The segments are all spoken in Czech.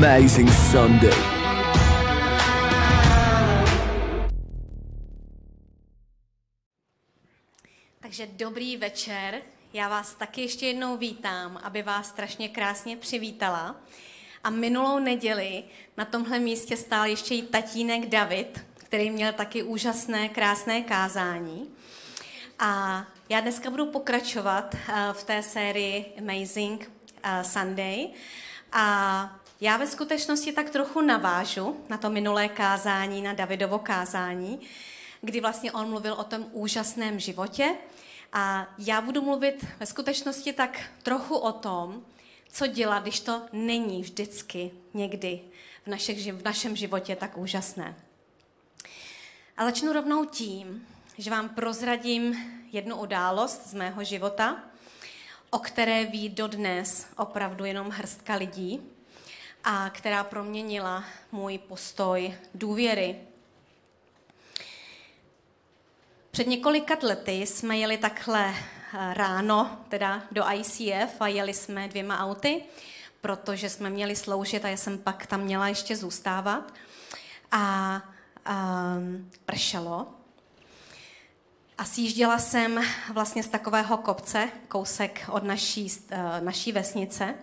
amazing Sunday. Takže dobrý večer. Já vás taky ještě jednou vítám, aby vás strašně krásně přivítala. A minulou neděli na tomhle místě stál ještě i tatínek David, který měl taky úžasné, krásné kázání. A já dneska budu pokračovat eh, v té sérii Amazing eh, Sunday. A já ve skutečnosti tak trochu navážu na to minulé kázání, na Davidovo kázání, kdy vlastně on mluvil o tom úžasném životě. A já budu mluvit ve skutečnosti tak trochu o tom, co dělat, když to není vždycky někdy v, našich, v našem životě tak úžasné. A začnu rovnou tím, že vám prozradím jednu událost z mého života, o které ví dodnes opravdu jenom hrstka lidí a která proměnila můj postoj důvěry. Před několika lety jsme jeli takhle eh, ráno teda do ICF a jeli jsme dvěma auty, protože jsme měli sloužit a já jsem pak tam měla ještě zůstávat. A um, pršelo. A sjížděla jsem vlastně z takového kopce, kousek od naší, uh, naší vesnice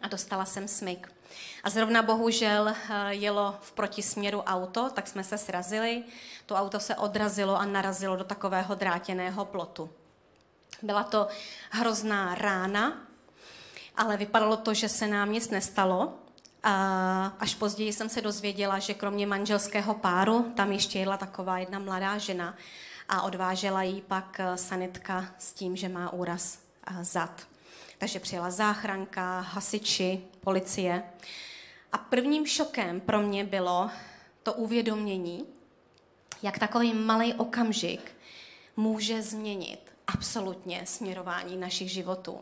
a dostala jsem smyk. A zrovna bohužel uh, jelo v protisměru auto, tak jsme se srazili. To auto se odrazilo a narazilo do takového drátěného plotu. Byla to hrozná rána, ale vypadalo to, že se nám nic nestalo. A až později jsem se dozvěděla, že kromě manželského páru tam ještě jela taková jedna mladá žena a odvážela jí pak eh, sanitka s tím, že má úraz eh, zad. Takže přijela záchranka, hasiči, policie. A prvním šokem pro mě bylo to uvědomění, jak takový malý okamžik může změnit absolutně směrování našich životů.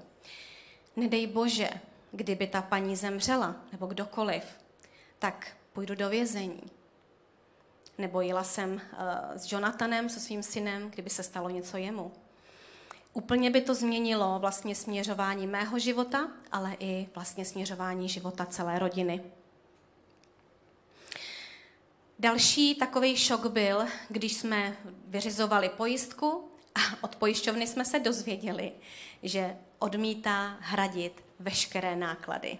Nedej Bože, kdyby ta paní zemřela, nebo kdokoliv, tak půjdu do vězení. Nebo jela jsem uh, s Jonathanem, se svým synem, kdyby se stalo něco jemu. Úplně by to změnilo vlastně směřování mého života, ale i vlastně směřování života celé rodiny. Další takový šok byl, když jsme vyřizovali pojistku a od pojišťovny jsme se dozvěděli, že odmítá hradit veškeré náklady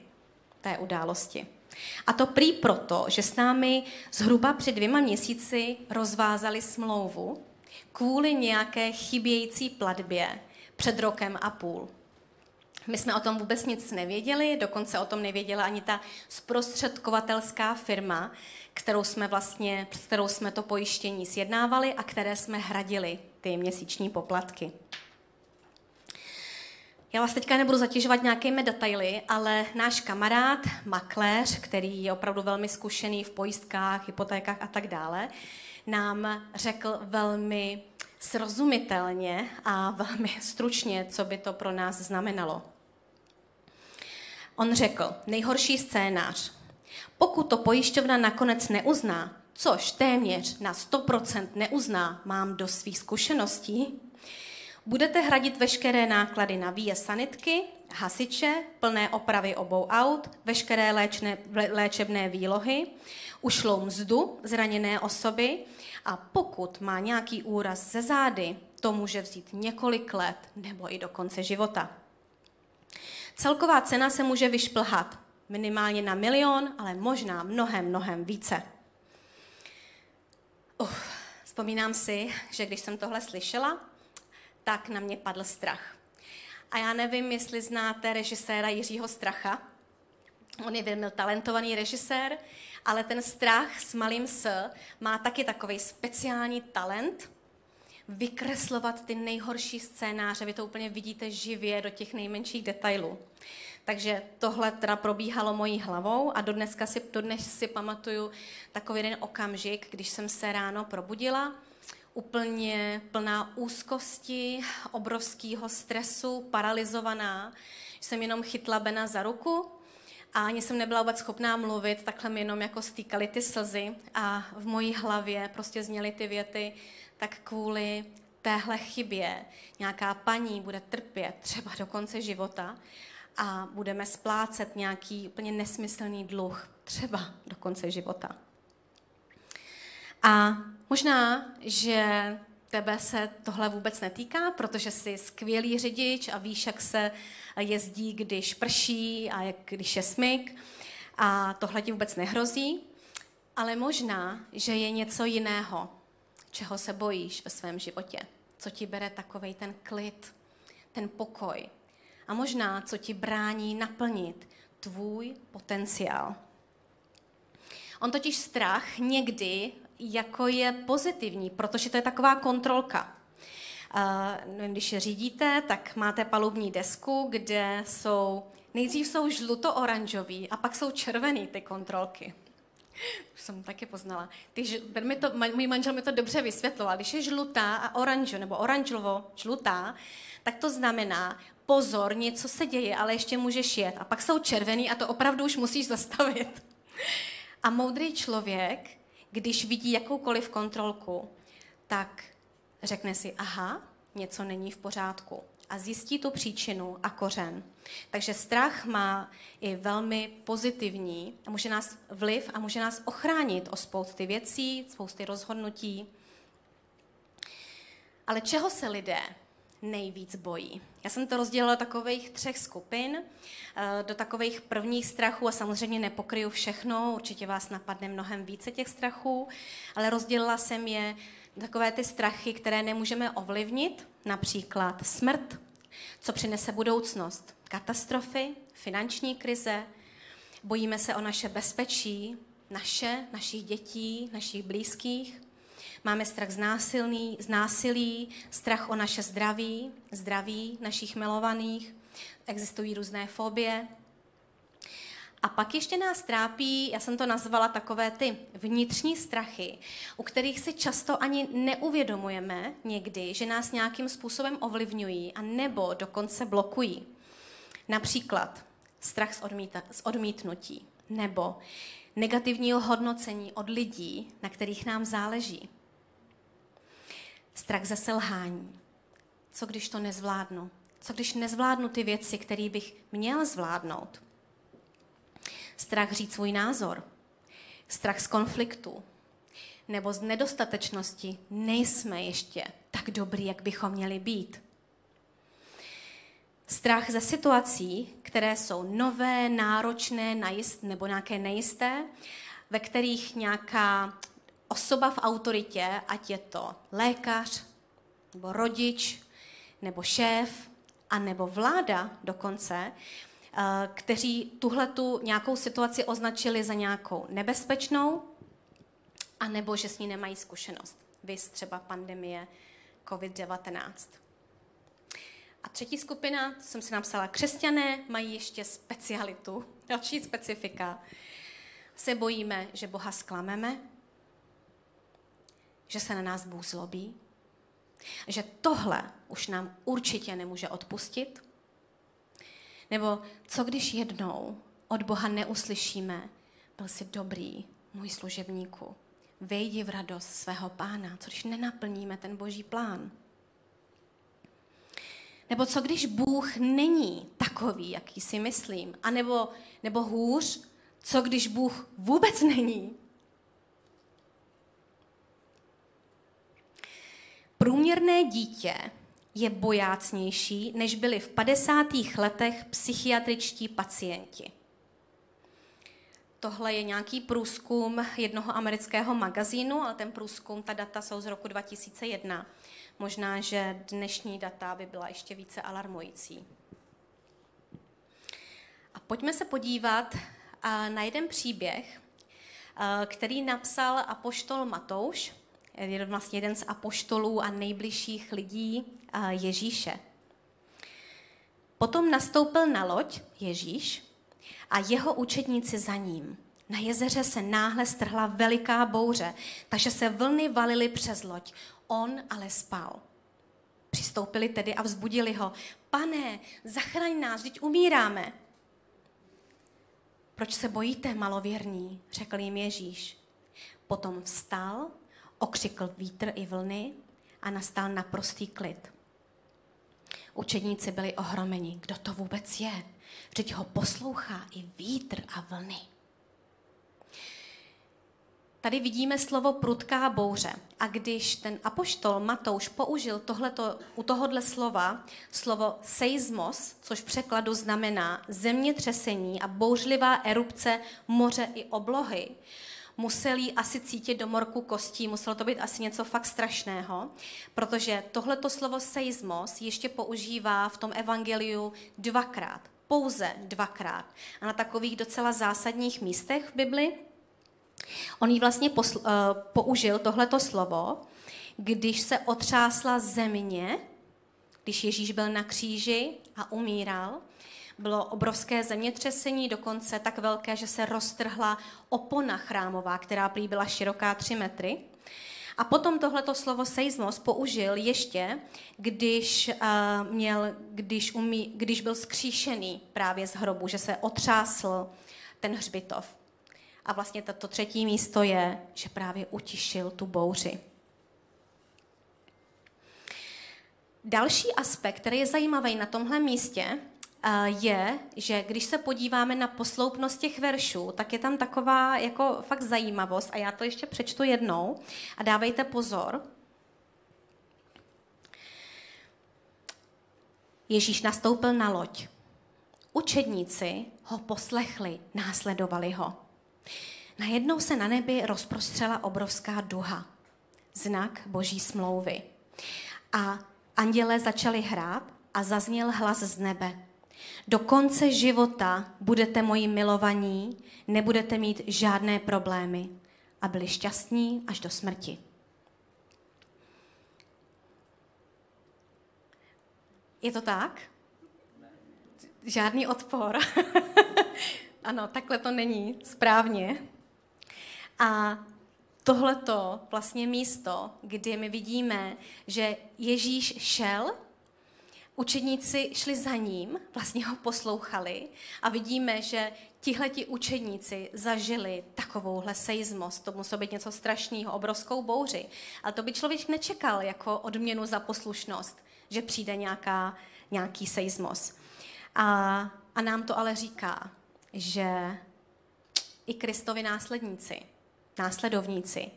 té události. A to prý proto, že s námi zhruba před dvěma měsíci rozvázali smlouvu kvůli nějaké chybějící platbě před rokem a půl. My jsme o tom vůbec nic nevěděli, dokonce o tom nevěděla ani ta zprostředkovatelská firma, kterou jsme vlastně, s kterou jsme to pojištění sjednávali a které jsme hradili ty měsíční poplatky. Já vás teďka nebudu zatěžovat nějakými detaily, ale náš kamarád, makléř, který je opravdu velmi zkušený v pojistkách, hypotékách a tak dále, nám řekl velmi srozumitelně a velmi stručně, co by to pro nás znamenalo. On řekl, nejhorší scénář. Pokud to pojišťovna nakonec neuzná, což téměř na 100% neuzná, mám do svých zkušeností, Budete hradit veškeré náklady na výjezd sanitky, hasiče, plné opravy obou aut, veškeré léčné, léčebné výlohy, ušlou mzdu zraněné osoby a pokud má nějaký úraz ze zády, to může vzít několik let nebo i do konce života. Celková cena se může vyšplhat minimálně na milion, ale možná mnohem, mnohem více. Uf, vzpomínám si, že když jsem tohle slyšela, tak na mě padl strach. A já nevím, jestli znáte režiséra Jiřího Stracha. On je velmi talentovaný režisér, ale ten strach s malým s má taky takový speciální talent vykreslovat ty nejhorší scénáře. Vy to úplně vidíte živě do těch nejmenších detailů. Takže tohle teda probíhalo mojí hlavou a dodneska si, dodnes si pamatuju takový jeden okamžik, když jsem se ráno probudila úplně plná úzkosti, obrovského stresu, paralizovaná. Jsem jenom chytla Bena za ruku a ani jsem nebyla vůbec schopná mluvit, takhle mi jenom jako stýkaly ty slzy a v mojí hlavě prostě zněly ty věty, tak kvůli téhle chybě nějaká paní bude trpět třeba do konce života a budeme splácet nějaký úplně nesmyslný dluh, třeba do konce života. A možná, že tebe se tohle vůbec netýká, protože jsi skvělý řidič a víš, jak se jezdí, když prší a jak, když je smyk. A tohle ti vůbec nehrozí, ale možná, že je něco jiného, čeho se bojíš ve svém životě, co ti bere takovej ten klid, ten pokoj. A možná, co ti brání naplnit tvůj potenciál. On totiž strach někdy jako je pozitivní, protože to je taková kontrolka. Když řídíte, tak máte palubní desku, kde jsou, nejdřív jsou žluto-oranžový a pak jsou červený ty kontrolky. Už jsem taky poznala. Ty, mi to, můj manžel mi to dobře vysvětloval. Když je žlutá a oranžo, nebo oranžovo žlutá, tak to znamená, pozor, něco se děje, ale ještě můžeš jet. A pak jsou červený a to opravdu už musíš zastavit. A moudrý člověk když vidí jakoukoliv kontrolku, tak řekne si, aha, něco není v pořádku a zjistí tu příčinu a kořen. Takže strach má i velmi pozitivní a může nás vliv a může nás ochránit o spousty věcí, spousty rozhodnutí. Ale čeho se lidé nejvíc bojí. Já jsem to rozdělila takových třech skupin, eh, do takových prvních strachů a samozřejmě nepokryju všechno, určitě vás napadne mnohem více těch strachů, ale rozdělila jsem je takové ty strachy, které nemůžeme ovlivnit, například smrt, co přinese budoucnost, katastrofy, finanční krize, bojíme se o naše bezpečí, naše, našich dětí, našich blízkých, Máme strach z, násilný, z násilí, strach o naše zdraví, zdraví našich milovaných, existují různé fobie. A pak ještě nás trápí, já jsem to nazvala takové ty vnitřní strachy, u kterých si často ani neuvědomujeme někdy, že nás nějakým způsobem ovlivňují a nebo dokonce blokují. Například strach z, odmíta, z odmítnutí nebo negativního hodnocení od lidí, na kterých nám záleží. Strach ze selhání. Co když to nezvládnu? Co když nezvládnu ty věci, které bych měl zvládnout? Strach říct svůj názor. Strach z konfliktu. Nebo z nedostatečnosti. Nejsme ještě tak dobrý, jak bychom měli být. Strach ze situací, které jsou nové, náročné, najist, nebo nějaké nejisté, ve kterých nějaká osoba v autoritě, ať je to lékař, nebo rodič, nebo šéf, a nebo vláda dokonce, eh, kteří tuhletu nějakou situaci označili za nějakou nebezpečnou, a nebo že s ní nemají zkušenost. Vys třeba pandemie COVID-19. A třetí skupina, to jsem si napsala, křesťané mají ještě specialitu, další specifika. Se bojíme, že Boha sklameme, že se na nás Bůh zlobí, že tohle už nám určitě nemůže odpustit? Nebo co když jednou od Boha neuslyšíme, byl jsi dobrý, můj služebníku, vejdi v radost svého pána, co když nenaplníme ten boží plán? Nebo co když Bůh není takový, jaký si myslím? A nebo, nebo hůř, co když Bůh vůbec není? Průměrné dítě je bojácnější, než byli v 50. letech psychiatričtí pacienti. Tohle je nějaký průzkum jednoho amerického magazínu, ale ten průzkum, ta data jsou z roku 2001. Možná, že dnešní data by byla ještě více alarmující. A pojďme se podívat na jeden příběh, který napsal apoštol Matouš je vlastně jeden z apoštolů a nejbližších lidí Ježíše. Potom nastoupil na loď Ježíš a jeho učedníci za ním. Na jezeře se náhle strhla veliká bouře, takže se vlny valily přes loď. On ale spal. Přistoupili tedy a vzbudili ho. Pane, zachraň nás, teď umíráme. Proč se bojíte, malověrní, řekl jim Ježíš. Potom vstal okřikl vítr i vlny a nastal naprostý klid. Učedníci byli ohromeni. Kdo to vůbec je? Vždyť ho poslouchá i vítr a vlny. Tady vidíme slovo prudká bouře. A když ten apoštol Matouš použil tohleto, u tohohle slova slovo seismos, což v překladu znamená zemětřesení a bouřlivá erupce moře i oblohy, musel jí asi cítit do morku kostí, muselo to být asi něco fakt strašného, protože tohleto slovo seismos ještě používá v tom evangeliu dvakrát, pouze dvakrát. A na takových docela zásadních místech v Bibli, On jí vlastně posl- uh, použil tohleto slovo, když se otřásla země, když Ježíš byl na kříži a umíral, bylo obrovské zemětřesení, dokonce tak velké, že se roztrhla opona chrámová, která prý byla široká 3 metry. A potom tohleto slovo seismos použil ještě, když, uh, měl, když, umí, když byl skříšený právě z hrobu, že se otřásl ten hřbitov. A vlastně to třetí místo je, že právě utišil tu bouři. Další aspekt, který je zajímavý na tomhle místě, je, že když se podíváme na posloupnost těch veršů, tak je tam taková jako fakt zajímavost a já to ještě přečtu jednou a dávejte pozor. Ježíš nastoupil na loď. Učedníci ho poslechli, následovali ho. Najednou se na nebi rozprostřela obrovská duha, znak boží smlouvy. A andělé začali hrát a zazněl hlas z nebe. Do konce života budete moji milovaní, nebudete mít žádné problémy a byli šťastní až do smrti. Je to tak? Žádný odpor. ano, takhle to není správně. A tohleto vlastně místo, kdy my vidíme, že Ježíš šel, učedníci šli za ním, vlastně ho poslouchali a vidíme, že tihleti učedníci zažili takovouhle seizmost. To muselo být něco strašného, obrovskou bouři. A to by člověk nečekal jako odměnu za poslušnost, že přijde nějaká, nějaký seizmos. A, a nám to ale říká, že i Kristovi následníci, následovníci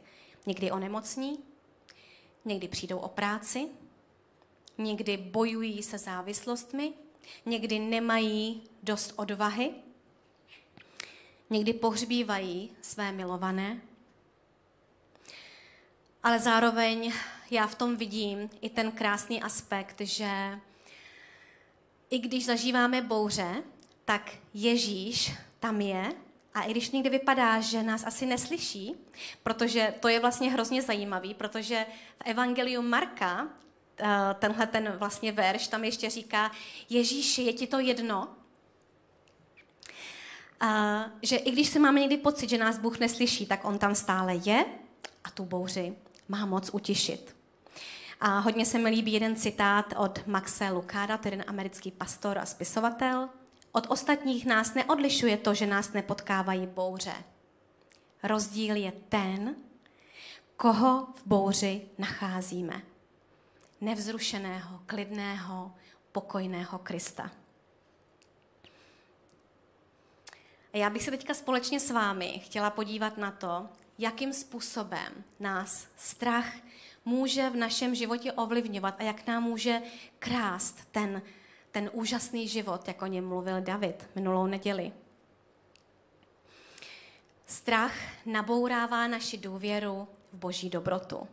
někdy onemocní, někdy přijdou o práci, někdy bojují se závislostmi, někdy nemají dost odvahy, někdy pohřbívají své milované, ale zároveň já v tom vidím i ten krásný aspekt, že i když zažíváme bouře, tak Ježíš tam je. A i když někdy vypadá, že nás asi neslyší, protože to je vlastně hrozně zajímavý, protože v Evangeliu Marka, tenhle ten vlastně verš, tam ještě říká, Ježíši, je ti to jedno? A, že i když se máme někdy pocit, že nás Bůh neslyší, tak on tam stále je a tu bouři má moc utišit. A hodně se mi líbí jeden citát od Maxe Lukáda, to je jeden americký pastor a spisovatel, od ostatních nás neodlišuje to, že nás nepotkávají bouře. Rozdíl je ten, koho v bouři nacházíme. Nevzrušeného, klidného, pokojného Krista. A já bych se teďka společně s vámi chtěla podívat na to, jakým způsobem nás strach může v našem životě ovlivňovat a jak nám může krást ten ten úžasný život, jak o něm mluvil David minulou neděli. Strach nabourává naši důvěru v boží dobrotu.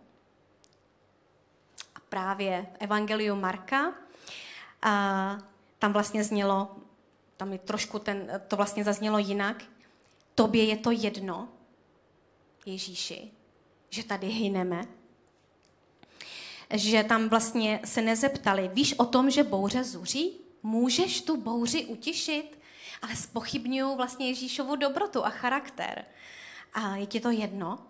Právě Evangeliu Marka a tam vlastně znělo, tam je trošku ten, to vlastně zaznělo jinak, tobě je to jedno, Ježíši, že tady hyneme, že tam vlastně se nezeptali, víš o tom, že bouře zuří? Můžeš tu bouři utišit? Ale spochybňují vlastně Ježíšovu dobrotu a charakter. A je ti to jedno?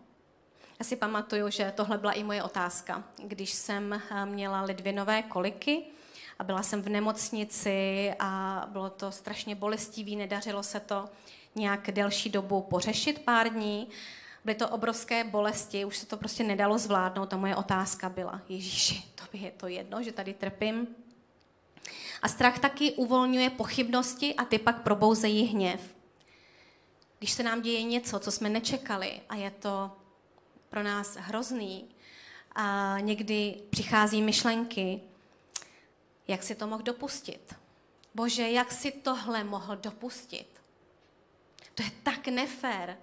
Já si pamatuju, že tohle byla i moje otázka. Když jsem eh, měla lidvinové koliky a byla jsem v nemocnici a bylo to strašně bolestivý, nedařilo se to nějak delší dobu pořešit pár dní, Byly to obrovské bolesti, už se to prostě nedalo zvládnout. Ta moje otázka byla, Ježíši, to je to jedno, že tady trpím. A strach taky uvolňuje pochybnosti a ty pak probouzejí hněv. Když se nám děje něco, co jsme nečekali a je to pro nás hrozný, a někdy přichází myšlenky, jak si to mohl dopustit. Bože, jak si tohle mohl dopustit? To je tak nefér.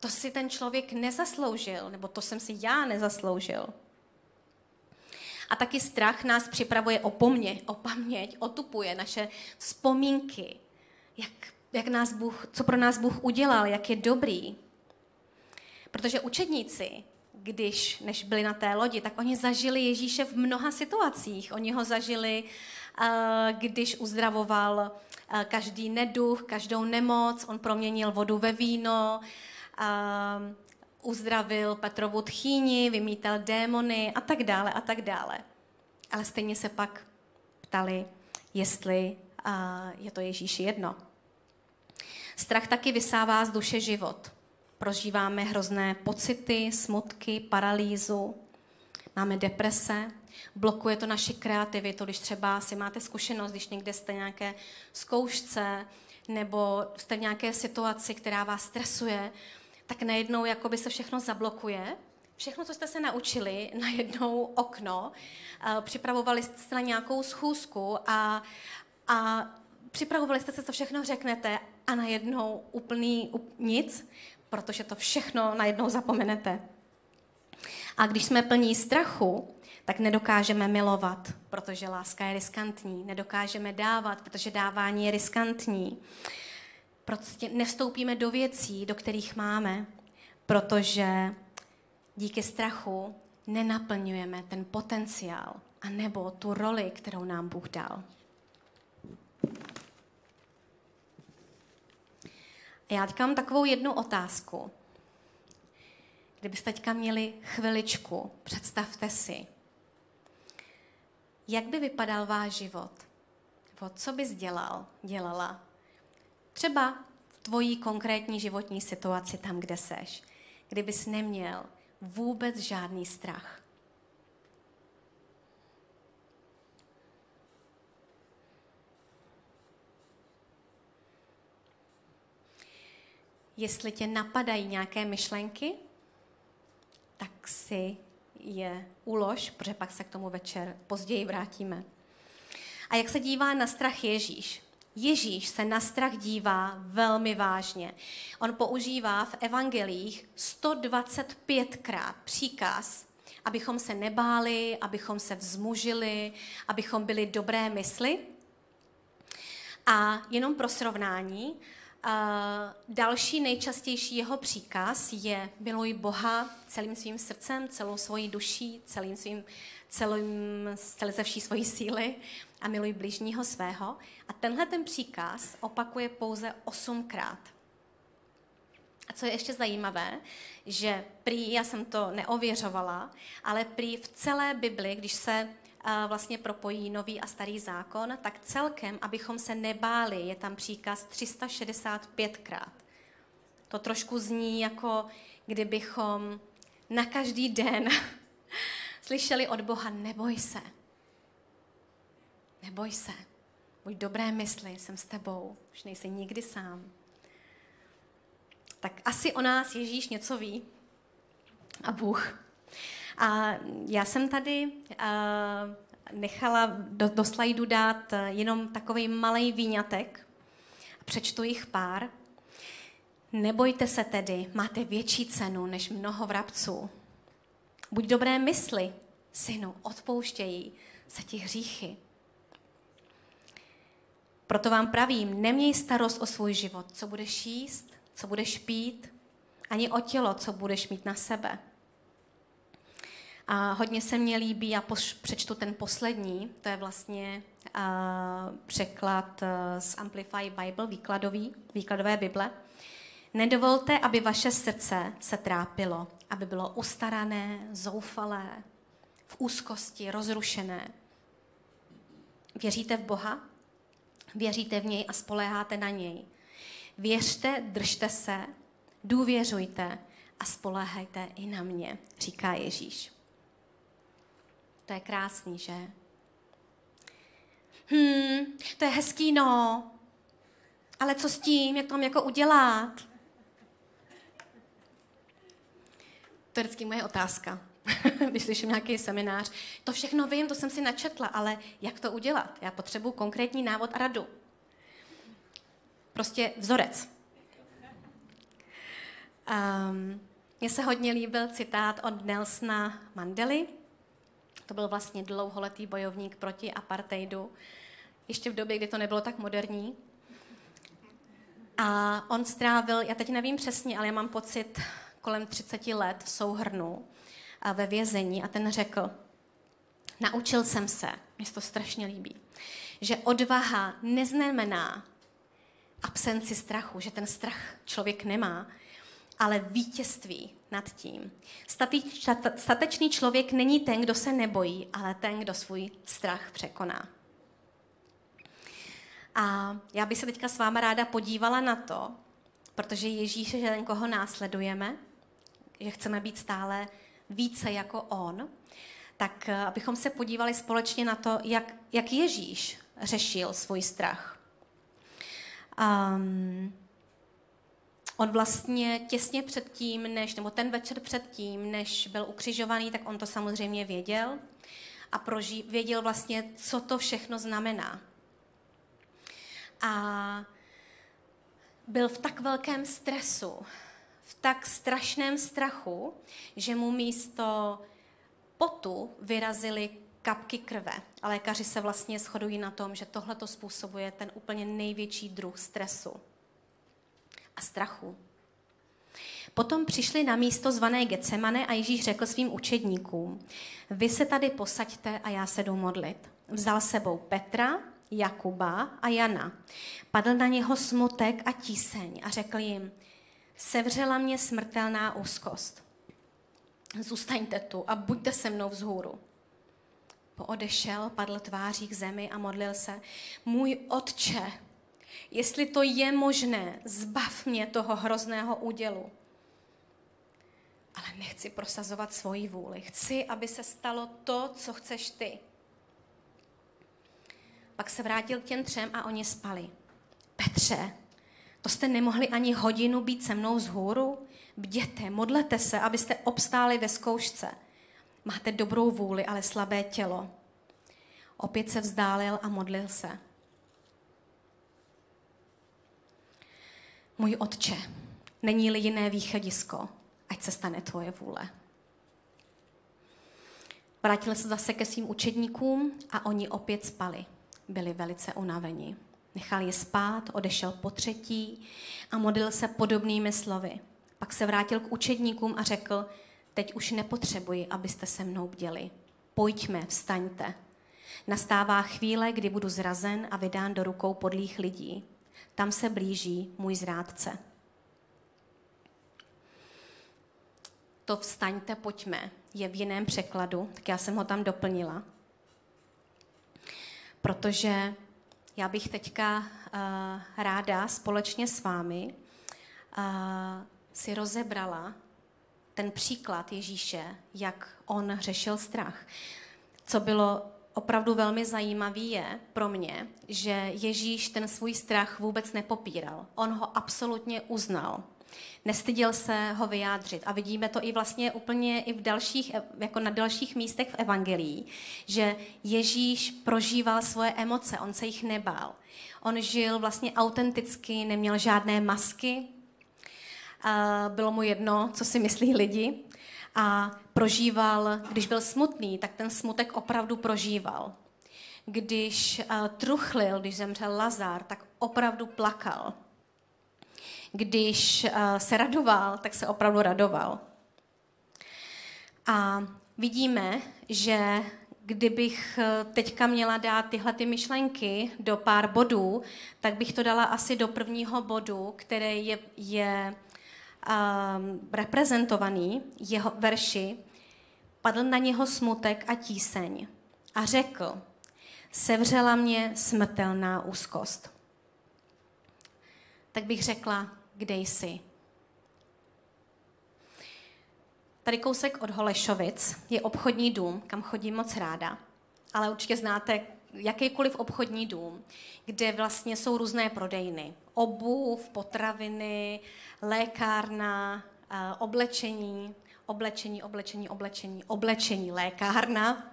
To si ten člověk nezasloužil, nebo to jsem si já nezasloužil. A taky strach nás připravuje o, pomě, o paměť, otupuje naše vzpomínky, jak, jak nás Bůh, co pro nás Bůh udělal, jak je dobrý. Protože učedníci, když, než byli na té lodi, tak oni zažili Ježíše v mnoha situacích. Oni ho zažili, eh, když uzdravoval eh, každý neduch, každou nemoc, on proměnil vodu ve víno, eh, uzdravil Petrovu tchýni, vymítal démony a tak dále a tak dále. Ale stejně se pak ptali, jestli je to Ježíši jedno. Strach taky vysává z duše život. Prožíváme hrozné pocity, smutky, paralýzu, máme deprese, blokuje to naši kreativitu, když třeba si máte zkušenost, když někde jste nějaké zkoušce nebo jste v nějaké situaci, která vás stresuje, tak najednou jakoby se všechno zablokuje. Všechno, co jste se naučili, najednou okno. Připravovali jste se na nějakou schůzku a, a připravovali jste se, co všechno řeknete a najednou úplný up, nic, protože to všechno najednou zapomenete. A když jsme plní strachu, tak nedokážeme milovat, protože láska je riskantní. Nedokážeme dávat, protože dávání je riskantní. Prostě nevstoupíme do věcí, do kterých máme, protože díky strachu nenaplňujeme ten potenciál a nebo tu roli, kterou nám Bůh dal. Já teďka mám takovou jednu otázku. Kdybyste teďka měli chviličku, představte si, jak by vypadal váš život? Nebo co bys dělal, dělala? Třeba v tvojí konkrétní životní situaci tam, kde seš. Kdybys neměl vůbec žádný strach. Jestli tě napadají nějaké myšlenky, tak si je ulož, protože pak se k tomu večer později vrátíme. A jak se dívá na strach Ježíš? Ježíš se na strach dívá velmi vážně. On používá v evangelích 125krát příkaz, abychom se nebáli, abychom se vzmužili, abychom byli dobré mysli. A jenom pro srovnání, další nejčastější jeho příkaz je miluj Boha celým svým srdcem, celou svojí duší, celým svým, celým, celé ze vší svojí síly a miluj bližního svého. A tenhle ten příkaz opakuje pouze osmkrát. A co je ještě zajímavé, že prý, já jsem to neověřovala, ale prý v celé Bibli, když se vlastně propojí nový a starý zákon, tak celkem, abychom se nebáli, je tam příkaz 365krát. To trošku zní jako kdybychom na každý den slyšeli od Boha, neboj se. Neboj se. Buď dobré mysli, jsem s tebou. Už nejsi nikdy sám. Tak asi o nás Ježíš něco ví. A Bůh. A já jsem tady uh, nechala do, do slajdu dát eh, jenom takový malý výňatek. Přečtu jich pár. Nebojte se tedy, máte větší cenu než mnoho vrabců. Buď dobré mysli, synu, odpouštějí se ti hříchy. Proto vám pravím, neměj starost o svůj život, co budeš jíst, co budeš pít, ani o tělo, co budeš mít na sebe. A hodně se mně líbí, a poš, přečtu ten poslední, to je vlastně uh, překlad uh, z Amplify Bible, výkladový, výkladové Bible. Nedovolte, aby vaše srdce se trápilo, aby bylo ustarané, zoufalé, v úzkosti, rozrušené. Věříte v Boha? Věříte v něj a spoléháte na něj. Věřte, držte se, důvěřujte a spoléhajte i na mě, říká Ježíš. To je krásný, že? Hm, to je hezký, no. Ale co s tím, jak to mám jako udělat? To je vždycky moje otázka, když slyším nějaký seminář. To všechno vím, to jsem si načetla, ale jak to udělat? Já potřebuji konkrétní návod a radu. Prostě vzorec. Um, mně se hodně líbil citát od Nelsona Mandely. To byl vlastně dlouholetý bojovník proti apartheidu, ještě v době, kdy to nebylo tak moderní. A on strávil, já teď nevím přesně, ale já mám pocit, kolem 30 let v souhrnu a ve vězení a ten řekl, naučil jsem se, mě to strašně líbí, že odvaha neznamená absenci strachu, že ten strach člověk nemá, ale vítězství nad tím. Statečný člověk není ten, kdo se nebojí, ale ten, kdo svůj strach překoná. A já bych se teďka s váma ráda podívala na to, protože Ježíš je ten, koho následujeme, že chceme být stále více jako on, tak eh, abychom se podívali společně na to, jak, jak Ježíš řešil svůj strach. Um, on vlastně těsně předtím, než, nebo ten večer předtím, než byl ukřižovaný, tak on to samozřejmě věděl a proží, věděl vlastně, co to všechno znamená. A byl v tak velkém stresu, v tak strašném strachu, že mu místo potu vyrazily kapky krve. A lékaři se vlastně shodují na tom, že tohle to způsobuje ten úplně největší druh stresu a strachu. Potom přišli na místo zvané Getsemane a Ježíš řekl svým učedníkům, vy se tady posaďte a já se jdu modlit. Vzal sebou Petra, Jakuba a Jana. Padl na něho smutek a tíseň a řekl jim, sevřela mě smrtelná úzkost. Zůstaňte tu a buďte se mnou vzhůru. Poodešel, padl tváří k zemi a modlil se. Můj otče, jestli to je možné, zbav mě toho hrozného údělu. Ale nechci prosazovat svoji vůli. Chci, aby se stalo to, co chceš ty. Pak se vrátil k těm třem a oni spali. Petře, to jste nemohli ani hodinu být se mnou z hůru? Bděte, modlete se, abyste obstáli ve zkoušce. Máte dobrou vůli, ale slabé tělo. Opět se vzdálil a modlil se. Můj otče, není-li jiné východisko, ať se stane tvoje vůle. Vrátil se zase ke svým učedníkům a oni opět spali. Byli velice unaveni. Nechal je spát, odešel po třetí a modlil se podobnými slovy. Pak se vrátil k učedníkům a řekl, teď už nepotřebuji, abyste se mnou bděli. Pojďme, vstaňte. Nastává chvíle, kdy budu zrazen a vydán do rukou podlých lidí. Tam se blíží můj zrádce. To vstaňte, pojďme je v jiném překladu, tak já jsem ho tam doplnila. Protože já bych teďka uh, ráda společně s vámi uh, si rozebrala ten příklad Ježíše, jak on řešil strach. Co bylo opravdu velmi zajímavé je pro mě, že Ježíš ten svůj strach vůbec nepopíral. On ho absolutně uznal. Nestyděl se ho vyjádřit. A vidíme to i vlastně úplně i v dalších, jako na dalších místech v Evangelii, že Ježíš prožíval svoje emoce, on se jich nebál. On žil vlastně autenticky, neměl žádné masky, bylo mu jedno, co si myslí lidi a prožíval, když byl smutný, tak ten smutek opravdu prožíval. Když truchlil, když zemřel Lazar, tak opravdu plakal když eh, se radoval, tak se opravdu radoval. A vidíme, že kdybych eh, teďka měla dát tyhle ty myšlenky do pár bodů, tak bych to dala asi do prvního bodu, který je, je um, reprezentovaný, jeho verši. Padl na něho smutek a tíseň a řekl, sevřela mě smrtelná úzkost. Tak bych řekla, kde jsi. Tady kousek od Holešovic je obchodní dům, kam chodím moc ráda. Ale určitě znáte jakýkoliv obchodní dům, kde vlastně jsou různé prodejny. Obuv, potraviny, lékárna, oblečení, oblečení, oblečení, oblečení, oblečení, lékárna.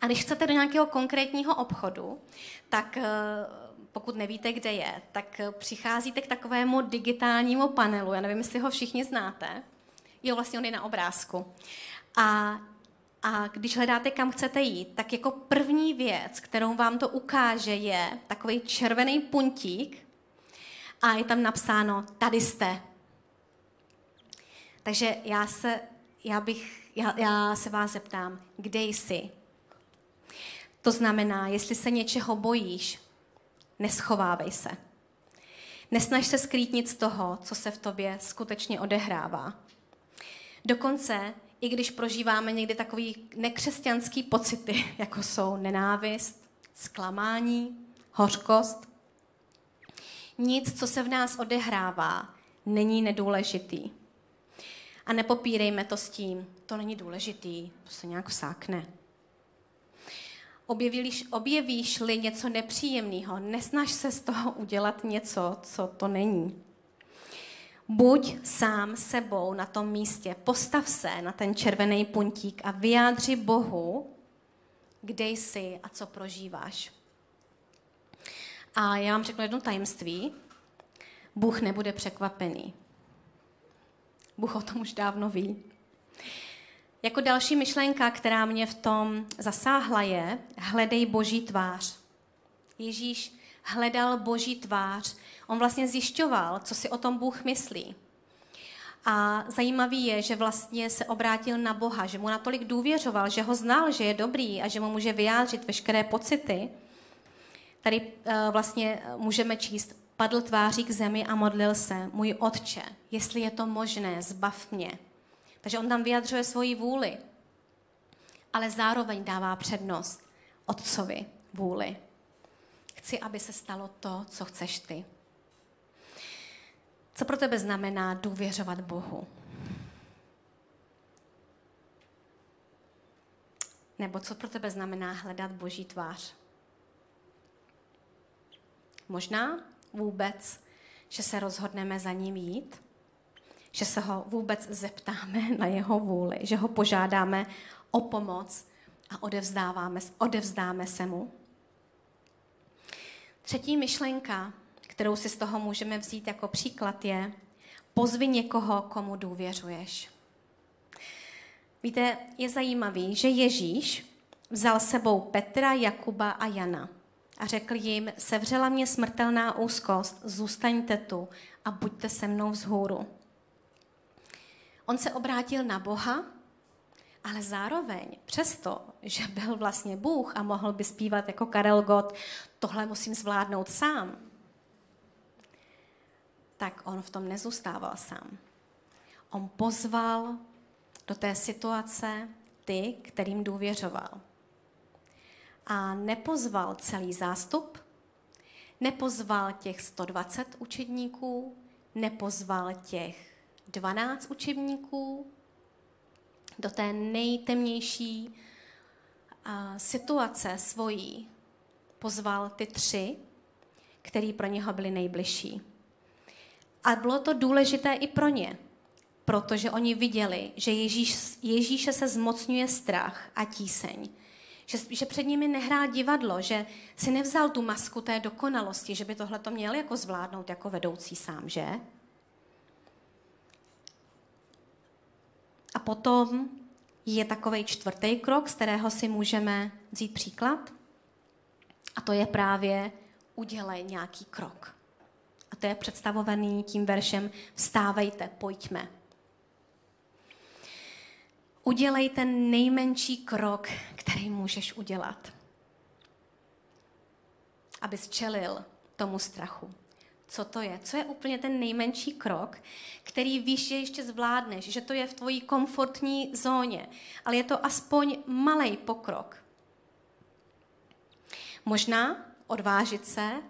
A když chcete do nějakého konkrétního obchodu, tak pokud nevíte, kde je, tak přicházíte k takovému digitálnímu panelu. Já nevím, jestli ho všichni znáte. Jo, vlastně on je na obrázku. A, a když hledáte, kam chcete jít, tak jako první věc, kterou vám to ukáže, je takový červený puntík a je tam napsáno, tady jste. Takže já se, já bych, já, já se vás zeptám, kde jsi? To znamená, jestli se něčeho bojíš, neschovávej se. Nesnaž se skrýt nic toho, co se v tobě skutečně odehrává. Dokonce, i když prožíváme někdy takový nekřesťanský pocity, jako jsou nenávist, zklamání, hořkost, nic, co se v nás odehrává, není nedůležitý. A nepopírejme to s tím, to není důležitý, to se nějak vsákne. Objevíš, objevíš-li něco nepříjemného, nesnaž se z toho udělat něco, co to není. Buď sám sebou na tom místě, postav se na ten červený puntík a vyjádři Bohu, kde jsi a co prožíváš. A já vám řeknu jedno tajemství. Bůh nebude překvapený. Bůh o tom už dávno ví. Jako další myšlenka, která mě v tom zasáhla, je hledej boží tvář. Ježíš hledal boží tvář. On vlastně zjišťoval, co si o tom Bůh myslí. A zajímavý je, že vlastně se obrátil na Boha, že mu natolik důvěřoval, že ho znal, že je dobrý a že mu může vyjádřit veškeré pocity. Tady uh, vlastně můžeme číst, padl tváří k zemi a modlil se, můj otče, jestli je to možné, zbav mě. Takže on tam vyjadřuje svoji vůli, ale zároveň dává přednost otcovi vůli. Chci, aby se stalo to, co chceš ty. Co pro tebe znamená důvěřovat Bohu? Nebo co pro tebe znamená hledat Boží tvář? Možná vůbec, že se rozhodneme za ním jít, že se ho vůbec zeptáme na jeho vůli, že ho požádáme o pomoc a odevzdáváme, odevzdáme se mu. Třetí myšlenka, kterou si z toho můžeme vzít jako příklad, je pozvi někoho, komu důvěřuješ. Víte, je zajímavý, že Ježíš vzal sebou Petra, Jakuba a Jana a řekl jim, sevřela mě smrtelná úzkost, zůstaňte tu a buďte se mnou vzhůru. On se obrátil na Boha, ale zároveň přesto, že byl vlastně Bůh a mohl by zpívat jako Karel Gott, tohle musím zvládnout sám, tak on v tom nezůstával sám. On pozval do té situace ty, kterým důvěřoval. A nepozval celý zástup, nepozval těch 120 učedníků, nepozval těch 12 učebníků do té nejtemnější situace svojí pozval ty tři, který pro něho byli nejbližší. A bylo to důležité i pro ně, protože oni viděli, že Ježíš, Ježíše se zmocňuje strach a tíseň. Že, že před nimi nehrál divadlo, že si nevzal tu masku té dokonalosti, že by tohle to měl jako zvládnout jako vedoucí sám, že? A potom je takový čtvrtý krok, z kterého si můžeme vzít příklad. A to je právě udělej nějaký krok. A to je představovaný tím veršem vstávejte, pojďme. Udělej ten nejmenší krok, který můžeš udělat, abys čelil tomu strachu co to je. Co je úplně ten nejmenší krok, který víš, že ještě zvládneš, že to je v tvojí komfortní zóně, ale je to aspoň malý pokrok. Možná odvážit se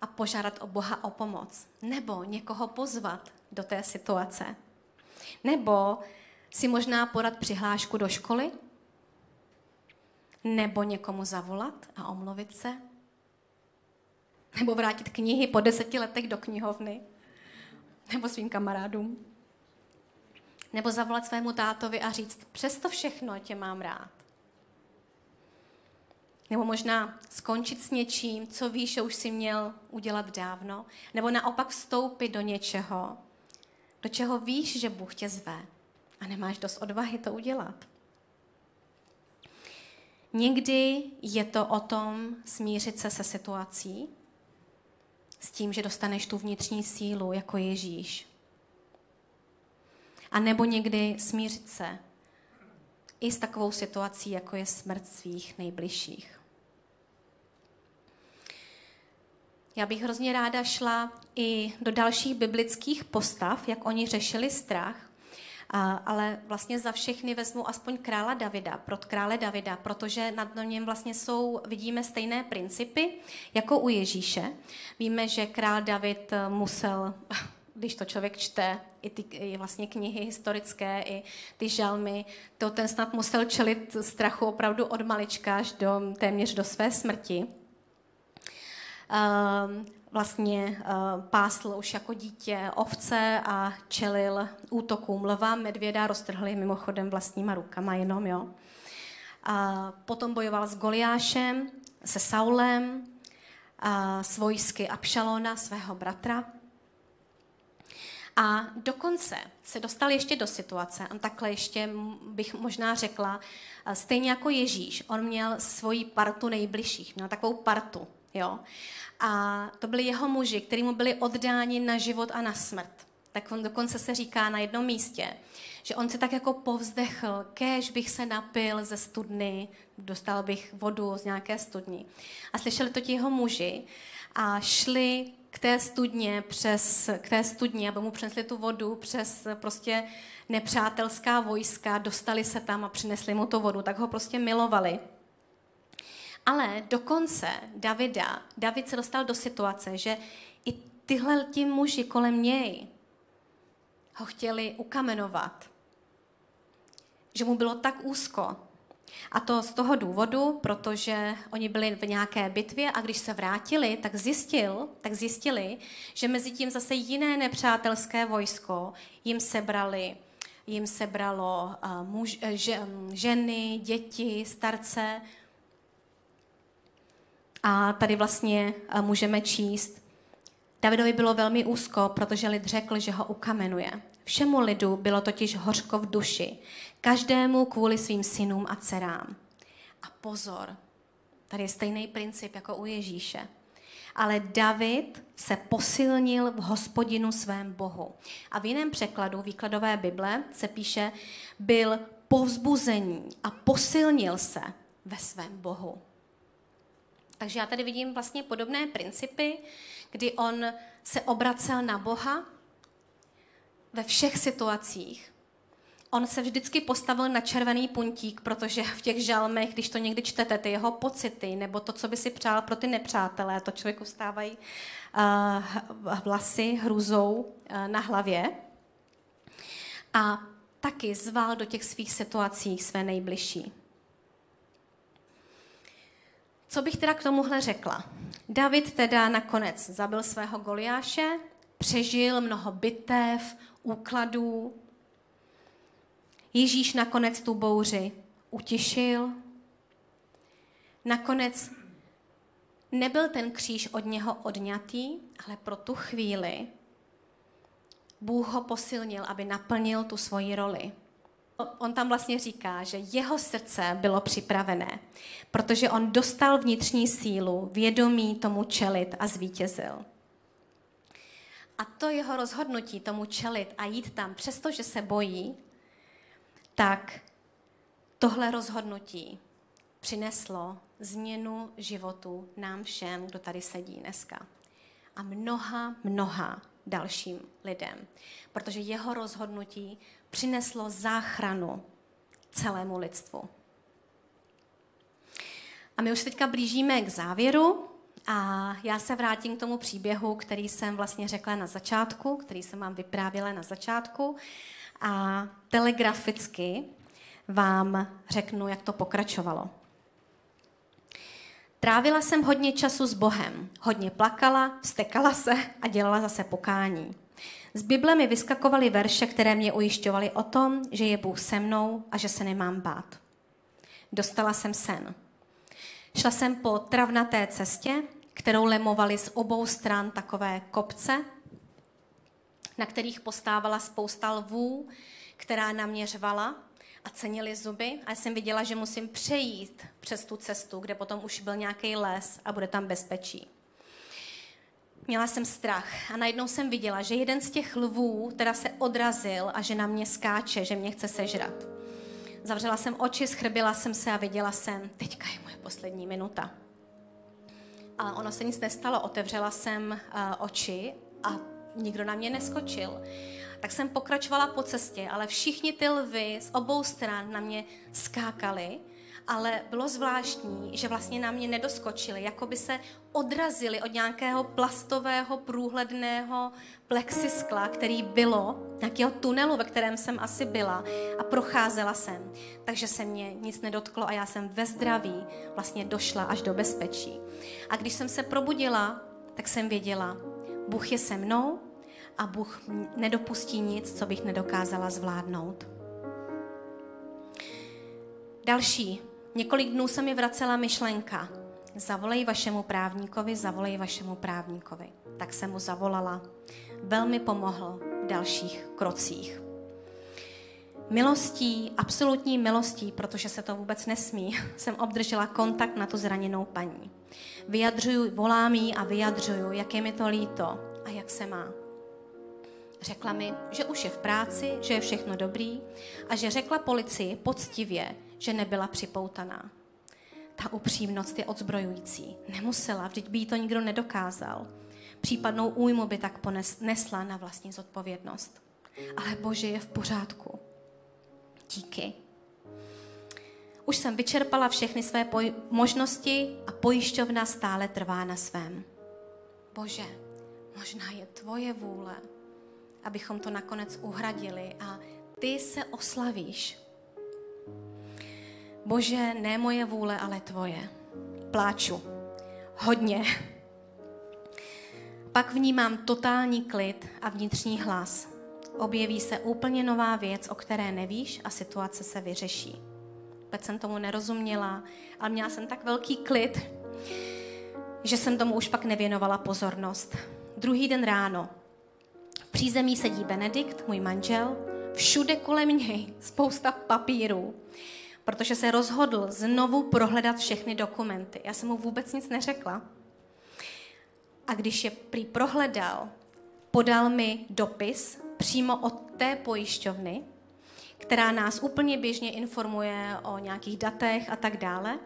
a požádat o Boha o pomoc, nebo někoho pozvat do té situace, nebo si možná podat přihlášku do školy, Nebo někomu zavolat a omluvit se? Nebo vrátit knihy po deseti letech do knihovny? Nebo svým kamarádům? Nebo zavolat svému tátovi a říct, přesto všechno tě mám rád. Nebo možná skončit s něčím, co víš, že už si měl udělat dávno. Nebo naopak vstoupit do něčeho, do čeho víš, že Bůh tě zve a nemáš dost odvahy to udělat. Někdy je to o tom smířit se se situací, s tím, že dostaneš tu vnitřní sílu jako Ježíš. A nebo někdy smířit se i s takovou situací, jako je smrt svých nejbližších. Já bych hrozně ráda šla i do dalších biblických postav, jak oni řešili strach, a, ale vlastně za všechny vezmu aspoň krála Davida, prot krále Davida, protože nad něm vlastně jsou, vidíme stejné principy jako u Ježíše. Víme, že král David musel když to člověk čte, i ty i vlastně knihy historické, i ty žalmy, to ten snad musel čelit strachu opravdu od malička až do, téměř do své smrti. Um, vlastně uh, pásl už jako dítě ovce a čelil útokům lva, medvěda, roztrhli mimochodem vlastníma rukama jenom, jo. A potom bojoval s Goliášem, se Saulem, a s vojsky Abšalona, svého bratra. A dokonce se dostal ještě do situace, on takhle ještě bych možná řekla, stejně jako Ježíš, on měl svoji partu nejbližších, měl takovou partu, jo. A to byli jeho muži, kteří mu byli oddáni na život a na smrt. Tak on dokonce se říká na jednom místě, že on se tak jako povzdechl, kéž bych se napil ze studny, dostal bych vodu z nějaké studny. A slyšeli to ti jeho muži a šli k té studně, přes, k té studně, aby mu přinesli tu vodu přes prostě nepřátelská vojska, dostali se tam a přinesli mu tu vodu, tak ho prostě milovali. Ale dokonce Davida, David se dostal do situace, že i tyhle ti muži kolem něj ho chtěli ukamenovat. Že mu bylo tak úzko. A to z toho důvodu, protože oni byli v nějaké bitvě a když se vrátili, tak zjistil, tak zjistili, že mezi tím zase jiné nepřátelské vojsko jim sebrali jim sebralo uh, muž, uh, ženy, děti, starce, a tady vlastně eh, můžeme číst, Davidovi bylo velmi úzko, protože lid řekl, že ho ukamenuje. Všemu lidu bylo totiž hořko v duši, každému kvůli svým synům a dcerám. A pozor, tady je stejný princip jako u Ježíše. Ale David se posilnil v hospodinu svém Bohu. A v jiném překladu výkladové Bible se píše, byl povzbuzení a posilnil se ve svém Bohu. Takže já tady vidím vlastně podobné principy, kdy on se obracel na Boha ve všech situacích. On se vždycky postavil na červený puntík, protože v těch žalmech, když to někdy čtete, ty jeho pocity, nebo to, co by si přál pro ty nepřátelé, to člověku vstávají uh, vlasy hrůzou uh, na hlavě. A taky zval do těch svých situací své nejbližší. Co bych teda k tomuhle řekla? David teda nakonec zabil svého Goliáše, přežil mnoho bitev, úkladů. Ježíš nakonec tu bouři utišil. Nakonec nebyl ten kříž od něho odňatý, ale pro tu chvíli Bůh ho posilnil, aby naplnil tu svoji roli on tam vlastně říká, že jeho srdce bylo připravené, protože on dostal vnitřní sílu, vědomí tomu čelit a zvítězil. A to jeho rozhodnutí tomu čelit a jít tam, přestože se bojí, tak tohle rozhodnutí přineslo změnu životu nám všem, kdo tady sedí dneska. A mnoha, mnoha dalším lidem. Protože jeho rozhodnutí přineslo záchranu celému lidstvu. A my už teďka blížíme k závěru a já se vrátím k tomu příběhu, který jsem vlastně řekla na začátku, který jsem vám vyprávěla na začátku a telegraficky vám řeknu, jak to pokračovalo. Trávila jsem hodně času s Bohem, hodně plakala, vstekala se a dělala zase pokání. Z Bible mi vyskakovaly verše, které mě ujišťovaly o tom, že je Bůh se mnou a že se nemám bát. Dostala jsem sen. Šla jsem po travnaté cestě, kterou lemovaly z obou stran takové kopce, na kterých postávala spousta lvů, která na mě řvala a cenili zuby. A jsem viděla, že musím přejít přes tu cestu, kde potom už byl nějaký les a bude tam bezpečí. Měla jsem strach a najednou jsem viděla, že jeden z těch lvů teda se odrazil a že na mě skáče, že mě chce sežrat. Zavřela jsem oči, schrbila jsem se a viděla jsem, teďka je moje poslední minuta. A ono se nic nestalo, otevřela jsem uh, oči a nikdo na mě neskočil. Tak jsem pokračovala po cestě, ale všichni ty lvy z obou stran na mě skákali ale bylo zvláštní, že vlastně na mě nedoskočili, jako by se odrazili od nějakého plastového průhledného plexiskla, který bylo, nějakého tunelu, ve kterém jsem asi byla a procházela jsem. Takže se mě nic nedotklo a já jsem ve zdraví vlastně došla až do bezpečí. A když jsem se probudila, tak jsem věděla, Bůh je se mnou a Bůh nedopustí nic, co bych nedokázala zvládnout. Další Několik dnů se mi vracela myšlenka, zavolej vašemu právníkovi, zavolej vašemu právníkovi. Tak jsem mu zavolala. Velmi pomohl v dalších krocích. Milostí, absolutní milostí, protože se to vůbec nesmí, jsem obdržela kontakt na tu zraněnou paní. Vyjadřuju, volám jí a vyjadřuju, jak je mi to líto a jak se má. Řekla mi, že už je v práci, že je všechno dobrý a že řekla policii poctivě, že nebyla připoutaná. Ta upřímnost je odzbrojující. Nemusela, vždyť by jí to nikdo nedokázal. Případnou újmu by tak nesla na vlastní zodpovědnost. Ale Bože je v pořádku. Díky. Už jsem vyčerpala všechny své poj- možnosti a pojišťovna stále trvá na svém. Bože, možná je tvoje vůle, abychom to nakonec uhradili a ty se oslavíš. Bože, ne moje vůle, ale tvoje. Pláču. Hodně. Pak vnímám totální klid a vnitřní hlas. Objeví se úplně nová věc, o které nevíš a situace se vyřeší. Vůbec jsem tomu nerozuměla, ale měla jsem tak velký klid, že jsem tomu už pak nevěnovala pozornost. Druhý den ráno. V přízemí sedí Benedikt, můj manžel, všude kolem něj spousta papírů protože se rozhodl znovu prohledat všechny dokumenty. Já jsem mu vůbec nic neřekla. A když je prý prohledal, podal mi dopis přímo od té pojišťovny, která nás úplně běžně informuje o nějakých datech a tak dále.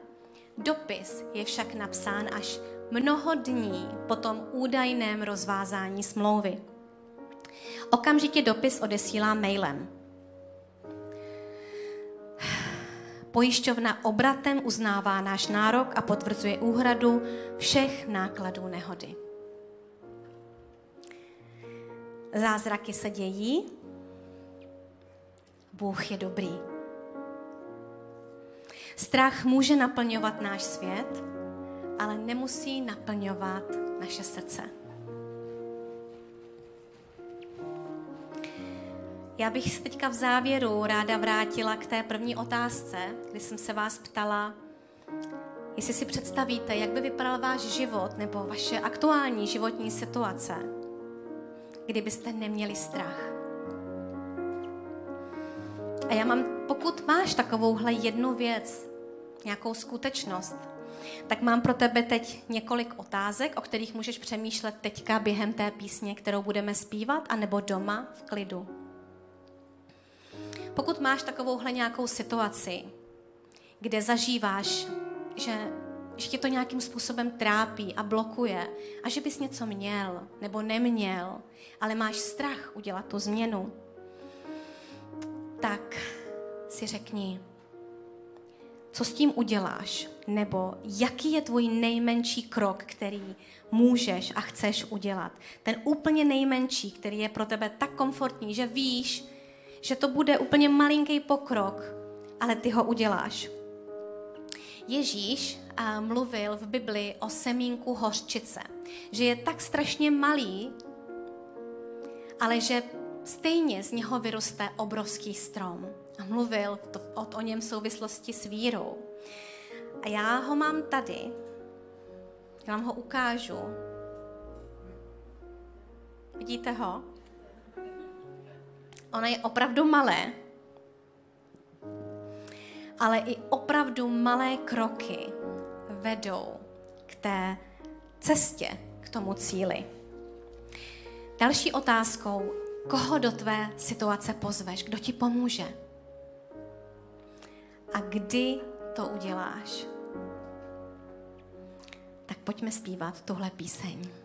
Dopis je však napsán až mnoho dní po tom údajném rozvázání smlouvy. Okamžitě dopis odesílá mailem. Pojišťovna obratem uznává náš nárok a potvrzuje úhradu všech nákladů nehody. Zázraky se dějí. Bůh je dobrý. Strach může naplňovat náš svět, ale nemusí naplňovat naše srdce. Já bych se teďka v závěru ráda vrátila k té první otázce, kdy jsem se vás ptala, jestli si představíte, jak by vypadal váš život nebo vaše aktuální životní situace, kdybyste neměli strach. A já mám, pokud máš takovouhle jednu věc, nějakou skutečnost, tak mám pro tebe teď několik otázek, o kterých můžeš přemýšlet teďka během té písně, kterou budeme zpívat, anebo doma v klidu. Pokud máš takovouhle nějakou situaci, kde zažíváš, že, že tě to nějakým způsobem trápí a blokuje a že bys něco měl nebo neměl, ale máš strach udělat tu změnu, tak si řekni, co s tím uděláš, nebo jaký je tvůj nejmenší krok, který můžeš a chceš udělat. Ten úplně nejmenší, který je pro tebe tak komfortní, že víš, že to bude úplně malinký pokrok, ale ty ho uděláš. Ježíš mluvil v Bibli o semínku hořčice, že je tak strašně malý, ale že stejně z něho vyroste obrovský strom. A mluvil to, o, o něm v souvislosti s vírou. A já ho mám tady, já vám ho ukážu. Vidíte ho? Ono je opravdu malé, ale i opravdu malé kroky vedou k té cestě, k tomu cíli. Další otázkou, koho do tvé situace pozveš, kdo ti pomůže? A kdy to uděláš? Tak pojďme zpívat tuhle píseň.